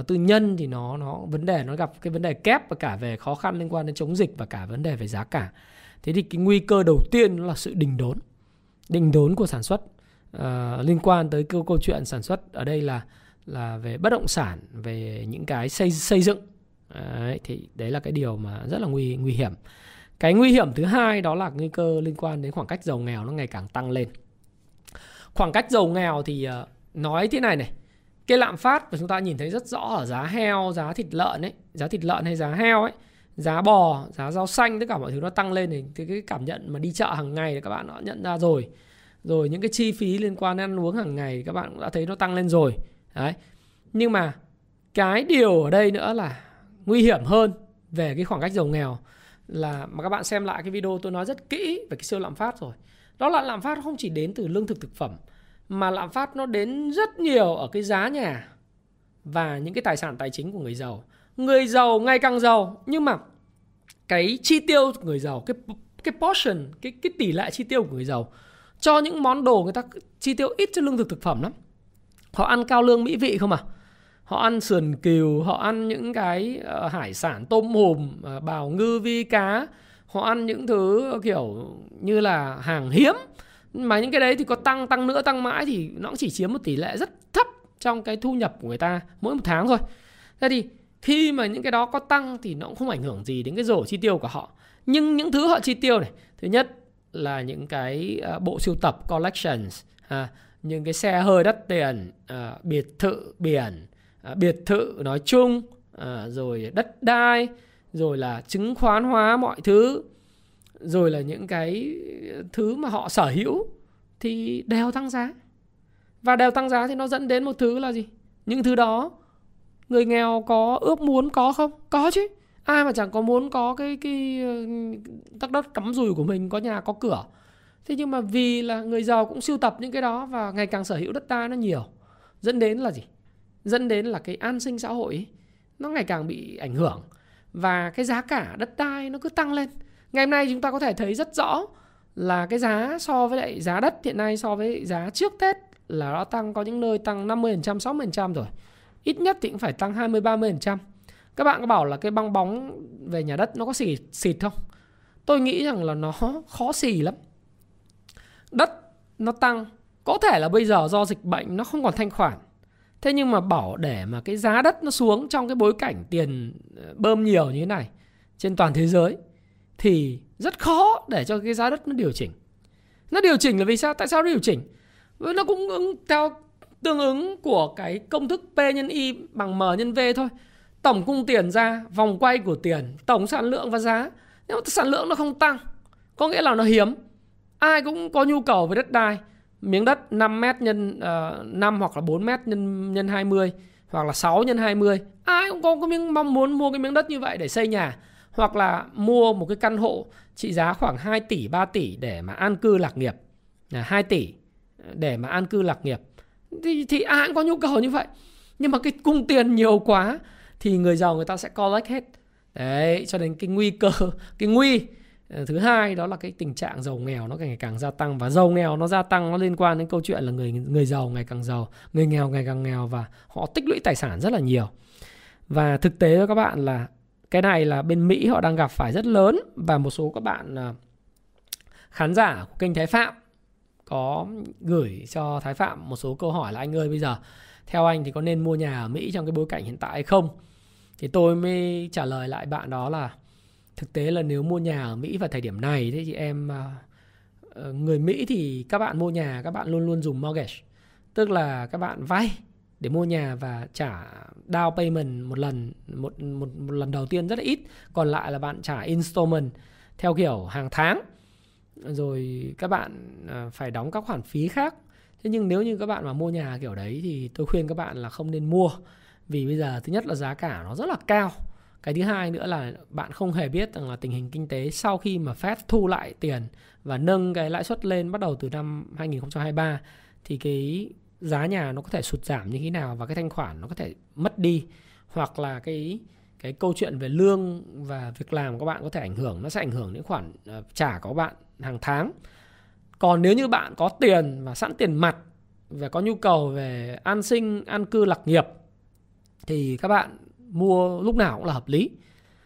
uh, tư nhân thì nó nó vấn đề nó gặp cái vấn đề kép và cả về khó khăn liên quan đến chống dịch và cả vấn đề về giá cả. Thế thì cái nguy cơ đầu tiên là sự đình đốn. Đình đốn của sản xuất uh, liên quan tới câu câu chuyện sản xuất ở đây là là về bất động sản, về những cái xây xây dựng Đấy, thì đấy là cái điều mà rất là nguy nguy hiểm. Cái nguy hiểm thứ hai đó là nguy cơ liên quan đến khoảng cách giàu nghèo nó ngày càng tăng lên. Khoảng cách giàu nghèo thì ờ, nói thế này này, cái lạm phát mà chúng ta nhìn thấy rất rõ ở giá heo, giá thịt lợn ấy, giá thịt lợn hay giá heo ấy, giá bò, giá rau xanh tất cả mọi thứ nó tăng lên thì cái cảm nhận mà đi chợ hàng ngày thì các bạn đã nhận ra rồi. Rồi những cái chi phí liên quan đến ăn uống hàng ngày các bạn cũng đã thấy nó tăng lên rồi. Đấy. Nhưng mà cái điều ở đây nữa là nguy hiểm hơn về cái khoảng cách giàu nghèo là mà các bạn xem lại cái video tôi nói rất kỹ về cái siêu lạm phát rồi. Đó là lạm phát không chỉ đến từ lương thực thực phẩm mà lạm phát nó đến rất nhiều ở cái giá nhà và những cái tài sản tài chính của người giàu. Người giàu ngày càng giàu nhưng mà cái chi tiêu của người giàu, cái cái portion, cái cái tỷ lệ chi tiêu của người giàu cho những món đồ người ta chi tiêu ít cho lương thực thực phẩm lắm. Họ ăn cao lương mỹ vị không à? Họ ăn sườn cừu họ ăn những cái uh, hải sản tôm hùm uh, bào ngư vi cá. Họ ăn những thứ ờ, kiểu như là hàng hiếm. Mà những cái đấy thì có tăng tăng nữa tăng mãi thì nó cũng chỉ chiếm một tỷ lệ rất thấp trong cái thu nhập của người ta mỗi một tháng thôi. Thế thì khi mà những cái đó có tăng thì nó cũng không ảnh hưởng gì đến cái rổ chi tiêu của họ. Nhưng những thứ họ chi tiêu này thứ nhất là những cái uh, bộ sưu tập collections à, những cái xe hơi đắt tiền uh, biệt thự biển À, biệt thự nói chung à, rồi đất đai rồi là chứng khoán hóa mọi thứ rồi là những cái thứ mà họ sở hữu thì đều tăng giá. Và đều tăng giá thì nó dẫn đến một thứ là gì? Những thứ đó người nghèo có ước muốn có không? Có chứ. Ai mà chẳng có muốn có cái cái tắc đất cắm rùi của mình có nhà có cửa. Thế nhưng mà vì là người giàu cũng sưu tập những cái đó và ngày càng sở hữu đất đai nó nhiều dẫn đến là gì? Dẫn đến là cái an sinh xã hội ấy, nó ngày càng bị ảnh hưởng và cái giá cả đất đai nó cứ tăng lên ngày hôm nay chúng ta có thể thấy rất rõ là cái giá so với lại giá đất hiện nay so với giá trước Tết là nó tăng có những nơi tăng 50%, 60% rồi. Ít nhất thì cũng phải tăng 20 30%. Các bạn có bảo là cái bong bóng về nhà đất nó có xỉ xịt không? Tôi nghĩ rằng là nó khó xì lắm. Đất nó tăng có thể là bây giờ do dịch bệnh nó không còn thanh khoản. Thế nhưng mà bảo để mà cái giá đất nó xuống trong cái bối cảnh tiền ờ, bơm nhiều như thế này trên toàn thế giới thì rất khó để cho cái giá đất nó điều chỉnh. Nó điều chỉnh là vì sao? Tại sao nó điều chỉnh? Ờ, nó cũng ứng theo tương ứng của cái công thức P nhân Y bằng M nhân V thôi. Tổng cung tiền ra, vòng quay của tiền, tổng sản lượng và giá. Nếu mà sản lượng nó không tăng, có nghĩa là nó hiếm. Ai cũng có nhu cầu về đất đai. Miếng đất 5 m nhân ờ, uh, 5 hoặc là 4 m nhân nhân 20 hoặc là 6 nhân 20. Ai cũng có cái miếng mong muốn mua cái miếng đất như vậy để xây nhà hoặc là mua một cái căn hộ trị giá khoảng 2 tỷ 3 tỷ để mà an cư lạc nghiệp. À, 2 tỷ để mà an cư lạc nghiệp. Thì thì ai cũng có nhu cầu như vậy. Nhưng mà cái cung tiền nhiều quá thì người giàu người ta sẽ collect hết. Đấy, cho nên cái nguy cơ, cái nguy Ờ, thứ hai đó là cái tình trạng giàu nghèo nó ngày càng gia tăng và giàu nghèo nó gia tăng nó liên quan đến câu chuyện là người người giàu ngày càng giàu, người nghèo ngày càng nghèo và họ tích lũy tài sản rất là nhiều. Và thực tế với các bạn là cái này là bên Mỹ họ đang gặp phải rất lớn và một số các bạn ờ, khán giả của kênh Thái Phạm có gửi cho Thái Phạm một số câu hỏi là anh ơi bây giờ theo anh thì có nên mua nhà ở Mỹ trong cái bối cảnh hiện tại hay không? Thì tôi mới trả lời lại bạn đó là thực tế là nếu mua nhà ở Mỹ vào thời điểm này thế thì em ờ, ờ, người Mỹ thì các bạn mua nhà các bạn luôn luôn dùng mortgage. Tức là các bạn vay để mua nhà và trả down payment một lần một, một, một lần đầu tiên rất là ít còn lại là bạn trả installment theo kiểu hàng tháng. Rồi các bạn ờ, phải đóng các khoản phí khác. Thế nhưng nếu như các bạn mà mua nhà kiểu đấy thì tôi khuyên các bạn là không nên mua vì bây giờ thứ nhất là giá cả nó rất là cao cái thứ hai nữa là bạn không hề biết rằng là tình hình kinh tế sau khi mà Fed thu lại tiền và nâng cái lãi suất lên bắt đầu từ năm 2023 thì cái giá nhà nó có thể sụt giảm như thế nào và cái thanh khoản nó có thể mất đi. Hoặc là cái cái câu chuyện về lương và việc làm của các bạn có thể ảnh hưởng, nó sẽ ảnh hưởng đến khoản ờ, trả của các bạn hàng tháng. Còn nếu như bạn có tiền và sẵn tiền mặt và có nhu cầu về an sinh, an cư, lạc nghiệp thì các bạn mua lúc nào cũng là hợp lý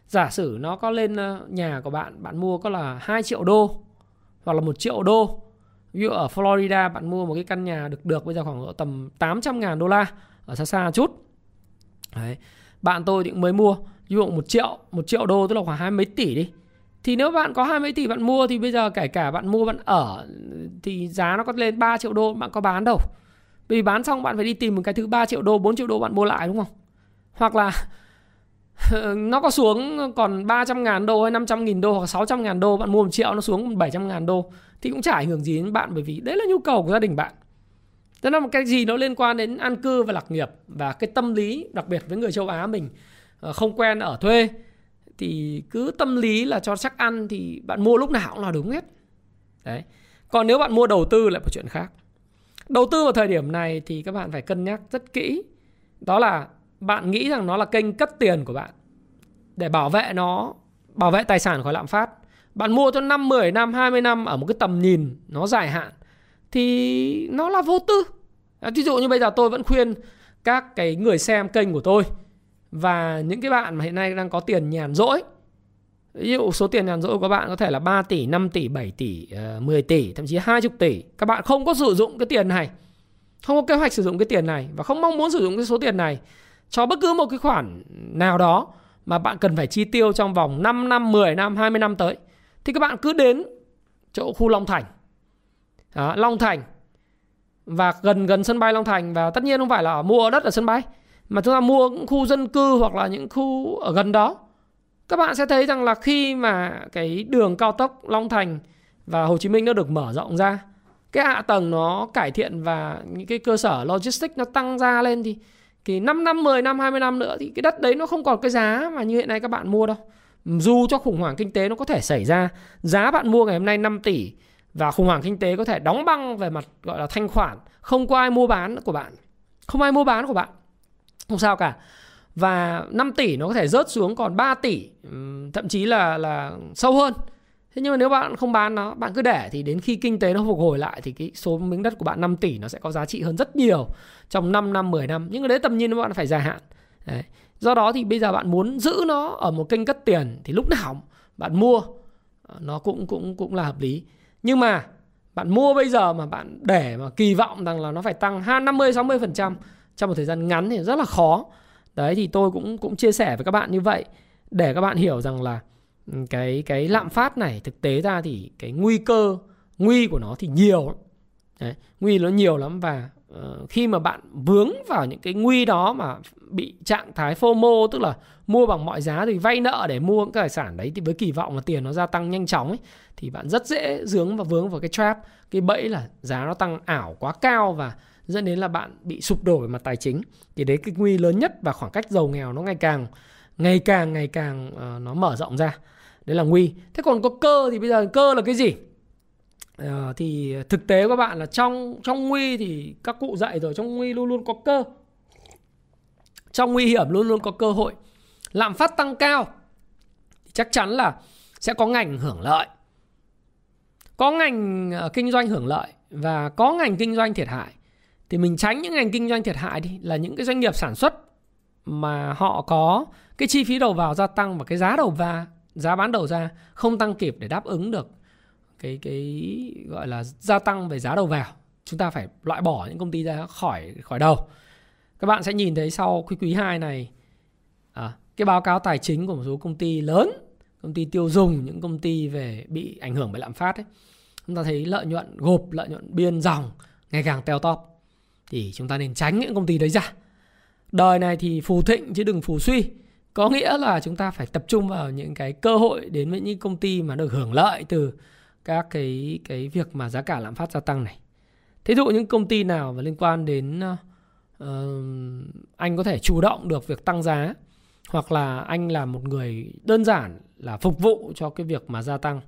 giả sử nó có lên ờ, nhà của bạn bạn mua có là 2 triệu đô hoặc là một triệu đô Ví dụ ở Florida bạn mua một cái căn nhà được được bây giờ khoảng tầm 800 ngàn đô la ở xa xa chút. Đấy. Bạn tôi thì mới mua ví dụ một triệu, một triệu đô tức là khoảng hai mấy tỷ đi. Thì nếu bạn có hai mấy tỷ bạn mua thì bây giờ kể cả bạn mua bạn ở thì giá nó có lên 3 triệu đô bạn có bán đâu. Vì bán xong bạn phải đi tìm một cái thứ 3 triệu đô, 4 triệu đô bạn mua lại đúng không? Hoặc là, nó có xuống còn 300 ngàn đô hay 500 nghìn đô hoặc 600 ngàn đô, bạn mua một triệu nó xuống 700 ngàn đô thì cũng chả ảnh hưởng gì đến bạn bởi vì đấy là nhu cầu của gia đình bạn Thế là một cái gì nó liên quan đến an cư và lạc nghiệp và cái tâm lý đặc biệt với người châu Á mình ờ, không quen ở thuê thì cứ tâm lý là cho chắc ăn thì bạn mua lúc nào cũng là đúng hết. Đấy. Còn nếu bạn mua đầu tư lại một chuyện khác. Đầu tư vào thời điểm này thì các bạn phải cân nhắc rất kỹ. Đó là bạn nghĩ rằng nó là kênh cất tiền của bạn để bảo vệ nó, bảo vệ tài sản khỏi lạm phát. Bạn mua cho 5, 10 năm, 20 năm ở một cái tầm nhìn nó dài hạn thì nó là vô tư. À, Ví dụ như bây giờ tôi vẫn khuyên các cái người xem kênh của tôi và những cái bạn mà hiện nay đang có tiền nhàn rỗi Ví dụ số tiền nhàn rỗi của bạn có thể là 3 tỷ, 5 tỷ, 7 tỷ, ờ, 10 tỷ, thậm chí 20 tỷ. Các bạn không có sử dụng cái tiền này. Không có kế hoạch sử dụng cái tiền này và không mong muốn sử dụng cái số tiền này cho bất cứ một cái khoản nào đó mà bạn cần phải chi tiêu trong vòng 5 năm, 10 năm, 20 năm tới thì các bạn cứ đến chỗ khu Long Thành. Đó, Long Thành và gần gần sân bay Long Thành và tất nhiên không phải là mua đất ở sân bay mà chúng ta mua những khu dân cư hoặc là những khu ở gần đó. Các bạn sẽ thấy rằng là khi mà cái đường cao tốc Long Thành và Hồ Chí Minh nó được mở rộng ra, cái hạ tầng nó cải thiện và những cái cơ sở logistics nó tăng ra lên thì thì 5 năm, 10 năm, 20 năm nữa thì cái đất đấy nó không còn cái giá mà như hiện nay các bạn mua đâu. Dù cho khủng hoảng kinh tế nó có thể xảy ra, giá bạn mua ngày hôm nay 5 tỷ và khủng hoảng kinh tế có thể đóng băng về mặt gọi là thanh khoản, không có ai mua bán của bạn. Không ai mua bán của bạn. không sao cả và 5 tỷ nó có thể rớt xuống còn 3 tỷ thậm chí là là sâu hơn thế nhưng mà nếu bạn không bán nó, bạn cứ để thì đến khi kinh tế nó phục hồi lại thì cái số miếng đất của bạn 5 tỷ nó sẽ có giá trị hơn rất nhiều trong 5 năm 10 năm nhưng cái đấy tầm nhìn bạn phải dài hạn đấy. do đó thì bây giờ bạn muốn giữ nó ở một kênh cất tiền thì lúc nào bạn mua ờ, nó cũng cũng cũng là hợp lý nhưng mà bạn mua bây giờ mà bạn để mà kỳ vọng rằng là nó phải tăng 50 60% trong một thời gian ngắn thì rất là khó. Đấy, thì tôi cũng cũng chia sẻ với các bạn như vậy để các bạn hiểu rằng là Ừ, cái cái lạm phát này thực tế ra thì cái nguy cơ nguy của nó thì nhiều Đấy, nguy nó nhiều lắm và uh, khi mà bạn vướng vào những cái nguy đó mà bị trạng thái FOMO tức là mua bằng mọi giá thì vay nợ để mua cái tài sản đấy thì với kỳ vọng là tiền nó gia tăng nhanh chóng ấy thì bạn rất dễ dướng và vướng vào cái trap cái bẫy là giá nó tăng ảo quá cao và dẫn đến là bạn bị sụp đổ về mặt tài chính. Thì đấy cái nguy lớn nhất và khoảng cách giàu nghèo nó ngày càng ngày càng ngày càng uh, nó mở rộng ra. Đấy là nguy. Thế còn có cơ thì bây giờ cơ là cái gì? Uh, thì thực tế các bạn là trong trong nguy thì các cụ dạy rồi trong nguy luôn luôn có cơ. Trong nguy hiểm luôn luôn có cơ hội. Lạm phát tăng cao thì chắc chắn là sẽ có ngành hưởng lợi. Có ngành ờ, kinh doanh hưởng lợi và có ngành kinh doanh thiệt hại. Thì mình tránh những ngành kinh doanh thiệt hại đi là những cái doanh nghiệp sản xuất mà họ có cái chi phí đầu vào gia tăng và cái giá đầu vào giá bán đầu ra không tăng kịp để đáp ứng được cái cái gọi là gia tăng về giá đầu vào. Chúng ta phải loại bỏ những công ty ra khỏi khỏi đầu. Các bạn sẽ nhìn thấy sau quý quý 2 này à, cái báo cáo tài chính của một số công ty lớn công ty tiêu dùng những công ty về bị ảnh hưởng bởi lạm phát ấy chúng ta thấy lợi nhuận gộp lợi nhuận biên dòng ngày càng teo tóp. Thì chúng ta nên tránh những công ty đấy ra đời này thì phù thịnh chứ đừng phù suy có nghĩa là chúng ta phải tập trung vào những cái cơ hội đến với những công ty mà được hưởng lợi từ các cái cái việc mà giá cả lạm phát gia tăng này thí dụ những công ty nào mà liên quan đến uh, anh có thể chủ động được việc tăng giá hoặc là anh là một người đơn giản là phục vụ cho cái việc mà gia tăng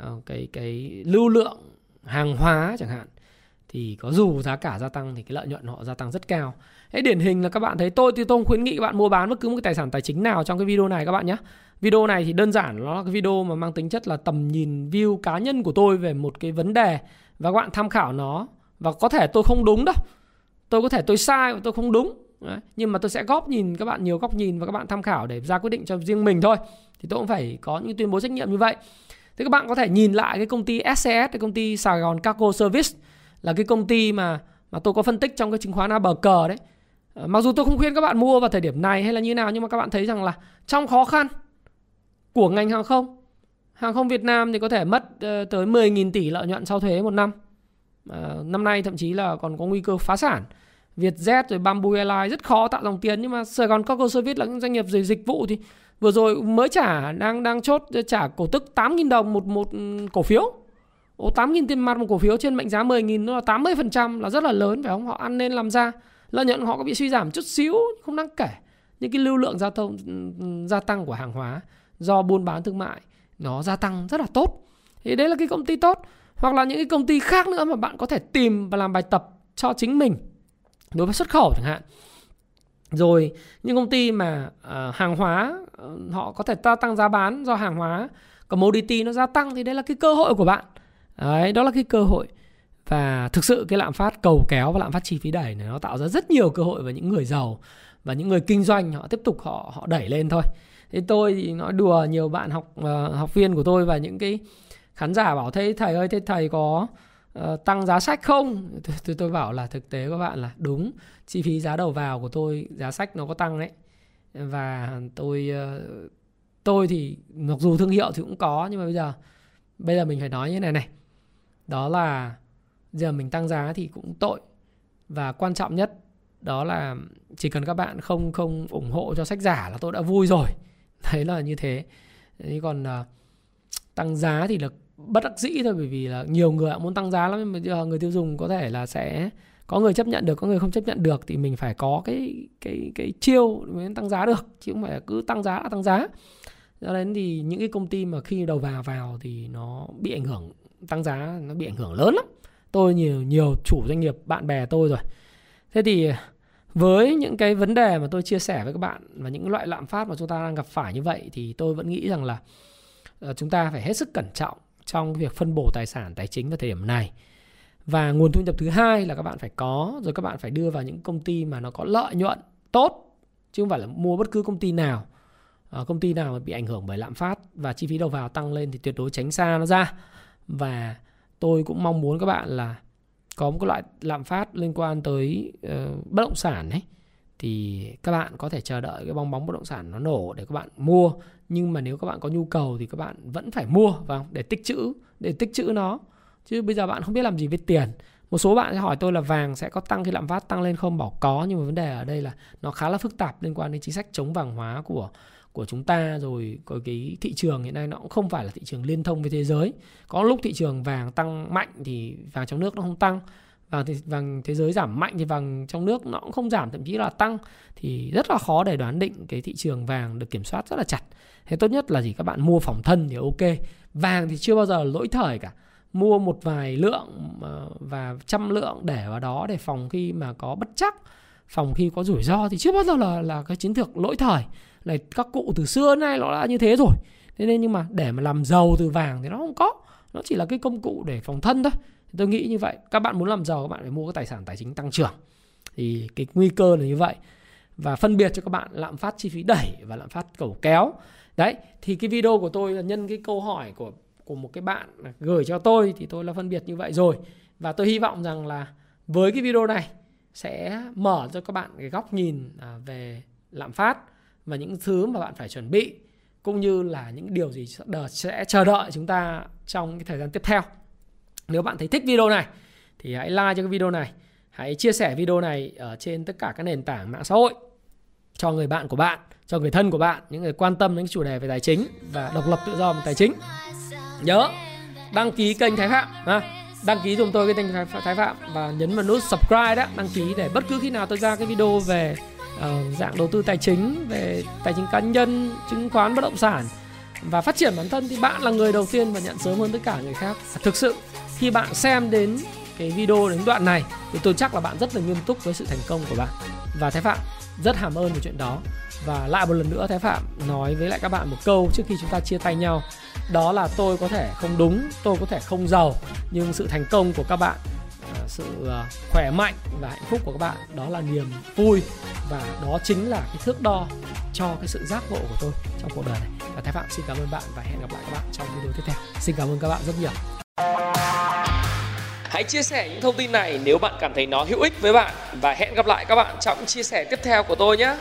uh, cái cái lưu lượng hàng hóa chẳng hạn thì có dù giá cả gia tăng thì cái lợi nhuận họ gia tăng rất cao. Thế điển hình là các bạn thấy tôi thì tôi không khuyến nghị các bạn mua bán bất cứ một cái tài sản tài chính nào trong cái video này các bạn nhé. Video này thì đơn giản nó là cái video mà mang tính chất là tầm nhìn view cá nhân của tôi về một cái vấn đề và các bạn tham khảo nó và có thể tôi không đúng đâu. Tôi có thể tôi sai và tôi không đúng. Đấy. Nhưng mà tôi sẽ góp nhìn các bạn nhiều góc nhìn và các bạn tham khảo để ra quyết định cho riêng mình thôi. Thì tôi cũng phải có những tuyên bố trách nhiệm như vậy. Thế các bạn có thể nhìn lại cái công ty SCS, cái công ty Sài Gòn Cargo Service là cái công ty mà mà tôi có phân tích trong cái chứng khoán ABG đấy. Ờ, mặc dù tôi không khuyên các bạn mua vào thời điểm này hay là như nào nhưng mà các bạn thấy rằng là trong khó khăn của ngành hàng không, hàng không Việt Nam thì có thể mất ờ, tới 10.000 tỷ lợi nhuận sau thuế một năm. À, năm nay thậm chí là còn có nguy cơ phá sản. Vietjet rồi Bamboo Airlines rất khó tạo dòng tiền nhưng mà Sài Gòn Cargo Service là những doanh nghiệp về dịch vụ thì vừa rồi mới trả đang đang chốt trả cổ tức 8.000 đồng một một ừ, cổ phiếu Ồ 8.000 tiền mặt một cổ phiếu trên mệnh giá 10.000 nó là 80% là rất là lớn phải không? Họ ăn nên làm ra. Lợi nhuận họ có bị suy giảm chút xíu không đáng kể. Nhưng cái lưu lượng giao thông ừ, ừ, gia tăng của hàng hóa do buôn bán thương mại nó gia tăng rất là tốt. Thì đấy là cái công ty tốt. Hoặc là những cái công ty khác nữa mà bạn có thể tìm và làm bài tập cho chính mình đối với xuất khẩu chẳng hạn. Rồi những công ty mà uh, hàng hóa uh, họ có thể ta tăng giá bán do hàng hóa commodity nó gia tăng thì đấy là cái cơ hội của bạn Đấy, đó là cái cơ hội và thực sự cái lạm phát cầu kéo và lạm phát chi phí đẩy này nó tạo ra rất nhiều cơ hội với những người giàu và những người kinh doanh họ tiếp tục họ họ đẩy lên thôi. Thế tôi thì nói đùa nhiều bạn học uh, học viên của tôi và những cái khán giả bảo thế thầy ơi thế thầy có uh, tăng giá sách không? Tôi, tôi bảo là thực tế các bạn là đúng chi phí giá đầu vào của tôi giá sách nó có tăng đấy và tôi uh, tôi thì mặc dù thương hiệu thì cũng có nhưng mà bây giờ bây giờ mình phải nói như này này đó là giờ mình tăng giá thì cũng tội. Và quan trọng nhất đó là chỉ cần các bạn không không ủng hộ cho sách giả là tôi đã vui rồi. Đấy là như thế. Thế còn uh, tăng giá thì là bất đắc dĩ thôi bởi vì là nhiều người muốn tăng giá lắm nhưng mà giờ người tiêu dùng có thể là sẽ có người chấp nhận được có người không chấp nhận được thì mình phải có cái cái cái chiêu mới tăng giá được chứ không phải cứ tăng giá là tăng giá. Do đến thì những cái công ty mà khi đầu vào vào thì nó bị ảnh hưởng tăng giá nó bị ảnh hưởng lớn lắm tôi nhiều nhiều chủ doanh nghiệp, bạn bè tôi rồi. Thế thì à, với những cái vấn đề mà tôi chia sẻ với các bạn và những loại lạm phát mà chúng ta đang gặp phải như vậy thì tôi vẫn nghĩ rằng là à, chúng ta phải hết sức cẩn trọng trong việc phân bổ tài sản, tài chính vào thời điểm này. Và nguồn thu nhập thứ hai là các bạn phải có, rồi các bạn phải đưa vào những công ty mà nó có lợi nhuận tốt, chứ không phải là mua bất cứ công ty nào à, công ty nào mà bị ảnh hưởng bởi lạm phát và chi phí đầu vào tăng lên thì tuyệt đối tránh xa nó ra. Và tôi cũng mong muốn các bạn là có một cái loại lạm phát liên quan tới uh, bất động sản ấy. Thì các bạn có thể chờ đợi cái bong bóng bất động sản nó nổ để các bạn mua. Nhưng mà nếu các bạn có nhu cầu thì các bạn vẫn phải mua vào để tích trữ để tích trữ nó. Chứ bây giờ bạn không biết làm gì với tiền. Một số bạn sẽ hỏi tôi là vàng sẽ có tăng khi lạm phát tăng lên không? Bảo có nhưng mà vấn đề ở đây là nó khá là phức tạp liên quan đến chính sách chống vàng hóa của của chúng ta rồi, có cái thị trường hiện nay nó cũng không phải là thị trường liên thông với thế giới. Có lúc thị trường vàng tăng mạnh thì vàng trong nước nó không tăng, vàng thì, vàng thế giới giảm mạnh thì vàng trong nước nó cũng không giảm, thậm chí là tăng. Thì rất là khó để đoán định cái thị trường vàng được kiểm soát rất là chặt. Thế tốt nhất là gì? Các bạn mua phòng thân thì ok. Vàng thì chưa bao giờ lỗi thời cả. Mua một vài lượng ờ, và trăm lượng để vào đó để phòng khi mà có bất chắc, phòng khi có rủi ro thì chưa bao giờ là là cái chiến lược lỗi thời này, các cụ từ xưa nay nó đã như thế rồi. Thế nên nhưng mà để mà làm giàu từ vàng thì nó không có. Nó chỉ là cái công cụ để phòng thân thôi. Tôi nghĩ như vậy. Các bạn muốn làm giàu, các bạn phải mua cái tài sản tài chính tăng trưởng. Thì cái nguy cơ là như vậy. Và phân biệt cho các bạn lạm phát chi phí đẩy và lạm phát cầu kéo. Đấy, thì cái video của tôi là nhân cái câu hỏi của của một cái bạn gửi cho tôi thì tôi là phân biệt như vậy rồi. Và tôi hy vọng rằng là với cái video này sẽ mở cho các bạn cái góc nhìn à, về lạm phát và những thứ mà bạn phải chuẩn bị cũng như là những điều gì sẽ chờ đợi chúng ta trong cái thời gian tiếp theo. Nếu bạn thấy thích video này thì hãy like cho cái video này, hãy chia sẻ video này ở trên tất cả các nền tảng mạng xã hội cho người bạn của bạn, cho người thân của bạn, những người quan tâm đến chủ đề về tài chính và độc lập tự do về tài chính. Nhớ đăng ký kênh Thái Phạm ha. Đăng ký dùng tôi cái kênh Thái Phạm và nhấn vào nút subscribe đó, đăng ký để bất cứ khi nào tôi ra cái video về uh, dạng đầu tư tài chính về tài chính cá nhân chứng khoán bất động sản. Và phát triển bản thân thì bạn là người đầu tiên và nhận sớm hơn tất cả người khác. À, thực sự khi bạn xem đến cái video đến đoạn này thì tôi chắc là bạn rất là nghiêm túc với sự thành công của bạn. Và thái phạm rất hàm ơn về chuyện đó. Và lại một lần nữa thái phạm nói với lại các bạn một câu trước khi chúng ta chia tay nhau. Đó là tôi có thể không đúng tôi có thể không giàu nhưng sự thành công của các bạn sự ờ, khỏe mạnh và hạnh phúc của các bạn. Đó là niềm vui và đó chính là cái thước đo cho cái sự giác ngộ của tôi trong cuộc đời này. Và thái phạm, xin cảm ơn bạn và hẹn gặp lại các bạn trong video tiếp theo. Xin cảm ơn các bạn rất nhiều. Hãy chia sẻ những thông tin này nếu bạn cảm thấy nó hữu ích với bạn. Và hẹn gặp lại các bạn trong chia sẻ tiếp theo của tôi nhé.